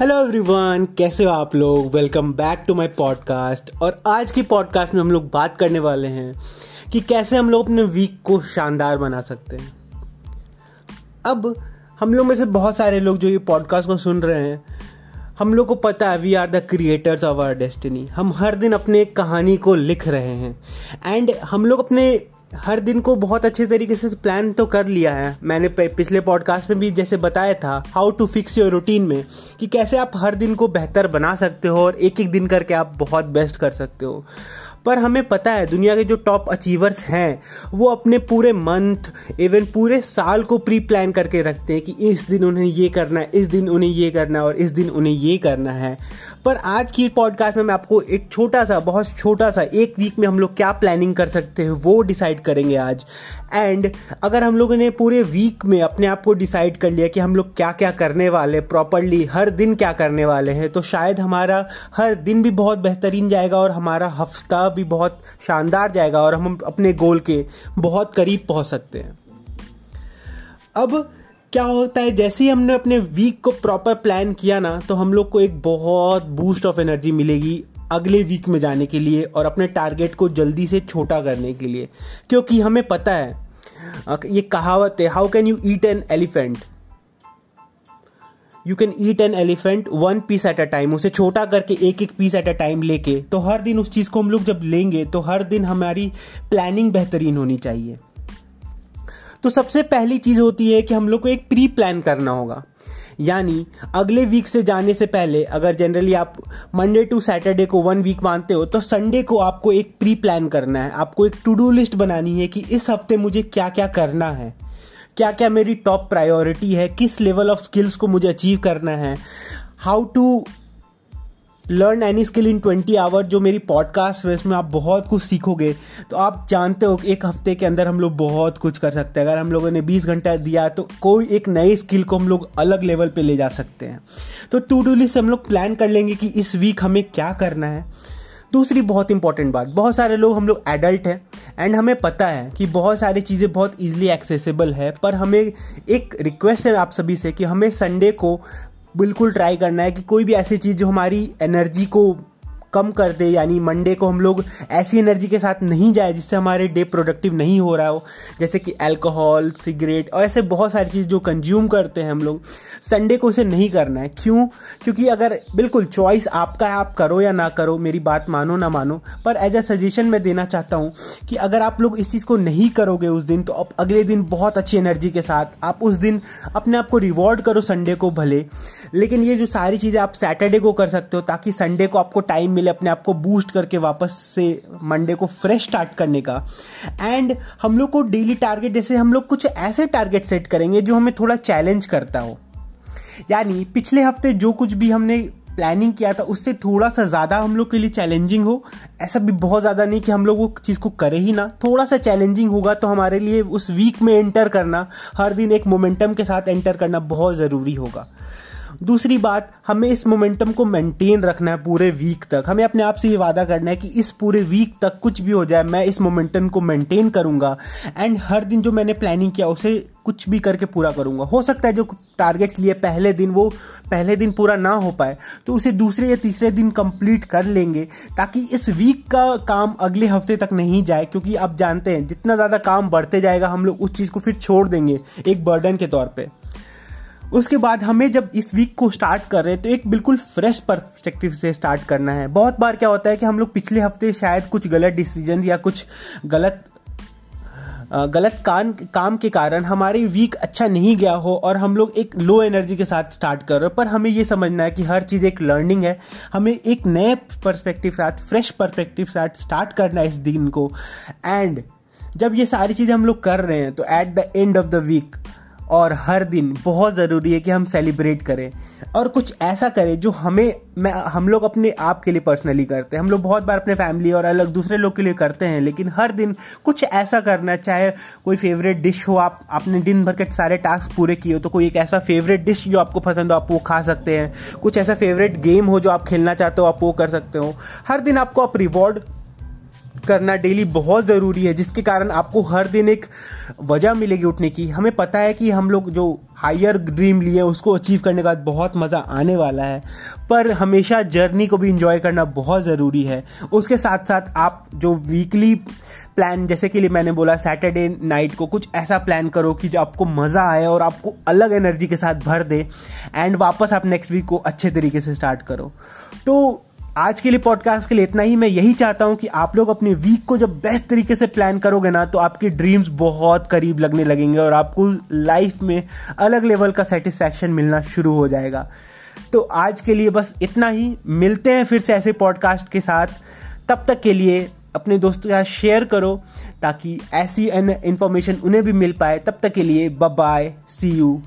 Hello everyone कैसे हो आप लोग? Welcome back to my podcast और आज की पॉडकास्ट में हम लोग बात करने वाले हैं कि कैसे हम लोग अपने वीक को शानदार बना सकते हैं। अब हम लोग में से बहुत सारे लोग जो ये पॉडकास्ट को सुन रहे हैं, हम लोग को पता है we are the creators of our destiny हम हर दिन अपने कहानी को लिख रहे हैं। एंड हम लोग अपने हर दिन को बहुत अच्छे तरीके से प्लान तो कर लिया है। मैंने पिछले पॉडकास्ट में भी जैसे बताया था how to fix your routine में, कि कैसे आप हर दिन को बेहतर बना सकते हो और एक एक दिन करके आप बहुत बेस्ट कर सकते हो। पर हमें पता है, दुनिया के जो टॉप अचीवर्स हैं, वो अपने पूरे मंथ इवन पूरे साल को प्री प्लान करके रखते हैं कि इस दिन उन्हें ये करना है, इस दिन उन्हें ये करना है और इस दिन उन्हें ये करना है। पर आज की पॉडकास्ट में मैं आपको एक छोटा सा, बहुत छोटा सा, एक वीक में हम लोग क्या प्लानिंग कर सकते हैं, वो डिसाइड करेंगे आज। एंड अगर हम लोगों ने पूरे वीक में अपने आप को डिसाइड कर लिया कि हम लोग क्या क्या करने वाले प्रॉपरली हर दिन क्या करने वाले हैं तो शायद हमारा हर दिन भी बहुत बेहतरीन जाएगा और हमारा हफ़्ता भी बहुत शानदार जाएगा और हम अपने गोल के बहुत करीब पहुँच सकते हैं। अब क्या होता है, जैसे ही हमने अपने वीक को प्रॉपर प्लान किया ना तो हम लोग को एक बहुत बूस्ट ऑफ़ एनर्जी मिलेगी अगले वीक में जाने के लिए और अपने टारगेट को जल्दी से छोटा करने के लिए। क्योंकि हमें पता है, ये कहावत है how can you eat an elephant you can eat an elephant one piece at a time उसे छोटा करके एक एक पीस एट अ टाइम लेके। तो हर दिन उस चीज़ को हम लोग जब लेंगे तो हर दिन हमारी प्लानिंग बेहतरीन होनी चाहिए। तो सबसे पहली चीज़ होती है कि हम लोग को एक प्री प्लान करना होगा। यानी अगले वीक से जाने से पहले, अगर जनरली आप मंडे टू सैटरडे को वन वीक मानते हो तो संडे को आपको एक प्री प्लान करना है। आपको एक टू डू लिस्ट बनानी है कि इस हफ़्ते मुझे क्या क्या करना है। क्या क्या मेरी टॉप प्रायोरिटी है? किस लेवल ऑफ़ स्किल्स को मुझे अचीव करना है? How to learn any skill in twenty hour जो मेरी पॉडकास्ट है इसमें आप बहुत कुछ सीखोगे। तो आप जानते हो एक हफ़्ते के अंदर हम लोग बहुत कुछ कर सकते हैं। अगर हम लोगों ने बीस घंटा दिया तो कोई एक नए स्किल को हम लोग अलग लेवल पे ले जा सकते हैं। तो टू डू लिस्ट हम लोग प्लान कर लेंगे कि इस वीक हमें क्या करना है। दूसरी बहुत इंपॉर्टेंट बात, बहुत सारे लोग हम लोग एडल्ट हैं एंड हमें पता है कि बहुत सारी चीज़ें बहुत ईजिली एक्सेसिबल है, पर हमें एक रिक्वेस्ट है आप सभी से कि हमें संडे को बिल्कुल ट्राई करना है कि कोई भी ऐसी चीज़ जो हमारी एनर्जी को कम कर दे, यानी मंडे को हम लोग ऐसी एनर्जी के साथ नहीं जाए जिससे हमारे डे प्रोडक्टिव नहीं हो रहा हो। जैसे कि अल्कोहल सिगरेट और ऐसे बहुत सारी चीज़ जो कंज्यूम करते हैं हम लोग। संडे को उसे नहीं करना है। क्यों? क्योंकि अगर, बिल्कुल चॉइस आपका है, आप करो या ना करो, मेरी बात मानो ना मानो, पर एज अ सजेशन मैं देना चाहता हूँ कि अगर आप लोग इस चीज़ को नहीं करोगे उस दिन तो आप अगले दिन बहुत अच्छी एनर्जी के साथ आप उस दिन अपने आप को रिवॉर्ड करो संडे को भले। लेकिन ये जो सारी चीज़ें आप सैटरडे को कर सकते हो, ताकि संडे को आपको टाइम मिले अपने आप को बूस्ट करके वापस से मंडे को फ्रेश स्टार्ट करने का। एंड हम लोग को डेली टारगेट जैसे हम लोग कुछ ऐसे टारगेट सेट करेंगे जो हमें थोड़ा चैलेंज करता हो। यानी पिछले हफ़्ते जो कुछ भी हमने प्लानिंग किया था, उससे थोड़ा सा ज़्यादा हम लोग के लिए चैलेंजिंग हो। ऐसा भी बहुत ज़्यादा नहीं कि हम लोग वो चीज़ को करें ही ना। थोड़ा सा चैलेंजिंग होगा तो हमारे लिए उस वीक में एंटर करना, हर दिन एक मोमेंटम के साथ एंटर करना बहुत ज़रूरी होगा। दूसरी बात, हमें इस मोमेंटम को मेंटेन रखना है पूरे वीक तक। हमें अपने आप से ये वादा करना है कि इस पूरे वीक तक कुछ भी हो जाए, मैं इस मोमेंटम को मेंटेन करूँगा एंड हर दिन जो मैंने प्लानिंग किया, उसे कुछ भी करके पूरा करूँगा। हो सकता है जो टारगेट्स लिए पहले दिन, वो पहले दिन पूरा ना हो पाए तो उसे दूसरे या तीसरे दिन कंप्लीट कर लेंगे ताकि इस वीक का काम अगले हफ़्ते तक नहीं जाए, क्योंकि आप जानते हैं, जितना ज़्यादा काम बढ़ते जाएगा, हम लोग उस चीज़ को फिर छोड़ देंगे एक बर्डन के तौर पर उसके बाद हमें जब इस वीक को स्टार्ट कर रहे हैं तो एक बिल्कुल फ्रेश परस्पेक्टिव से स्टार्ट करना है। बहुत बार क्या होता है कि हम लोग पिछले हफ़्ते शायद कुछ गलत डिसीज़न या कुछ गलत गलत काम काम के कारण हमारी वीक अच्छा नहीं गया हो और हम लोग एक लो एनर्जी के साथ स्टार्ट कर रहे हो, पर हमें ये समझना है कि हर चीज़ एक लर्निंग है। हमें एक नए परस्पेक्टिव साथ फ्रेश परस्पेक्टिव साथ स्टार्ट करना है इस दिन को। एंड जब ये सारी चीज़ें हम लोग कर रहे हैं तो at the end of the week और हर दिन बहुत ज़रूरी है कि हम सेलिब्रेट करें। और कुछ ऐसा करें जो हमें, मैं, हम लोग अपने आप के लिए पर्सनली करते हैं। हम लोग बहुत बार अपने फैमिली और अलग दूसरे लोग के लिए करते हैं, लेकिन हर दिन कुछ ऐसा करना, चाहे कोई फेवरेट डिश हो, आप अपने दिन भर के सारे टास्क पूरे किए हो तो कोई एक ऐसा फेवरेट डिश जो आपको पसंद हो, आप वो खा सकते हैं। कुछ ऐसा फेवरेट गेम हो जो आप खेलना चाहते हो, आप वो कर सकते हो। हर दिन आपको आप रिवॉर्ड करना डेली बहुत ज़रूरी है, जिसके कारण आपको हर दिन एक वजह मिलेगी उठने की। हमें पता है कि हम लोग जो हायर ड्रीम लिए उसको अचीव करने के बाद बहुत मज़ा आने वाला है। पर हमेशा जर्नी को भी इंजॉय करना बहुत ज़रूरी है। उसके साथ साथ आप जो वीकली प्लान जैसे कि मैंने बोला सैटरडे नाइट को कुछ ऐसा प्लान करो कि जो आपको मज़ा आए और आपको अलग एनर्जी के साथ भर दे एंड वापस आप नेक्स्ट वीक को अच्छे तरीके से स्टार्ट करो। तो आज के लिए पॉडकास्ट के लिए इतना ही। मैं यही चाहता हूँ कि आप लोग अपने वीक को जब बेस्ट तरीके से प्लान करोगे ना तो आपके ड्रीम्स बहुत करीब लगने लगेंगे और आपको लाइफ में अलग लेवल का सेटिस्फैक्शन मिलना शुरू हो जाएगा। तो आज के लिए बस इतना ही। मिलते हैं फिर से ऐसे पॉडकास्ट के साथ। तब तक के लिए अपने दोस्तों के साथ शेयर करो ताकि ऐसी इन्फॉर्मेशन उन्हें भी मिल पाए। तब तक के लिए बाय सी यू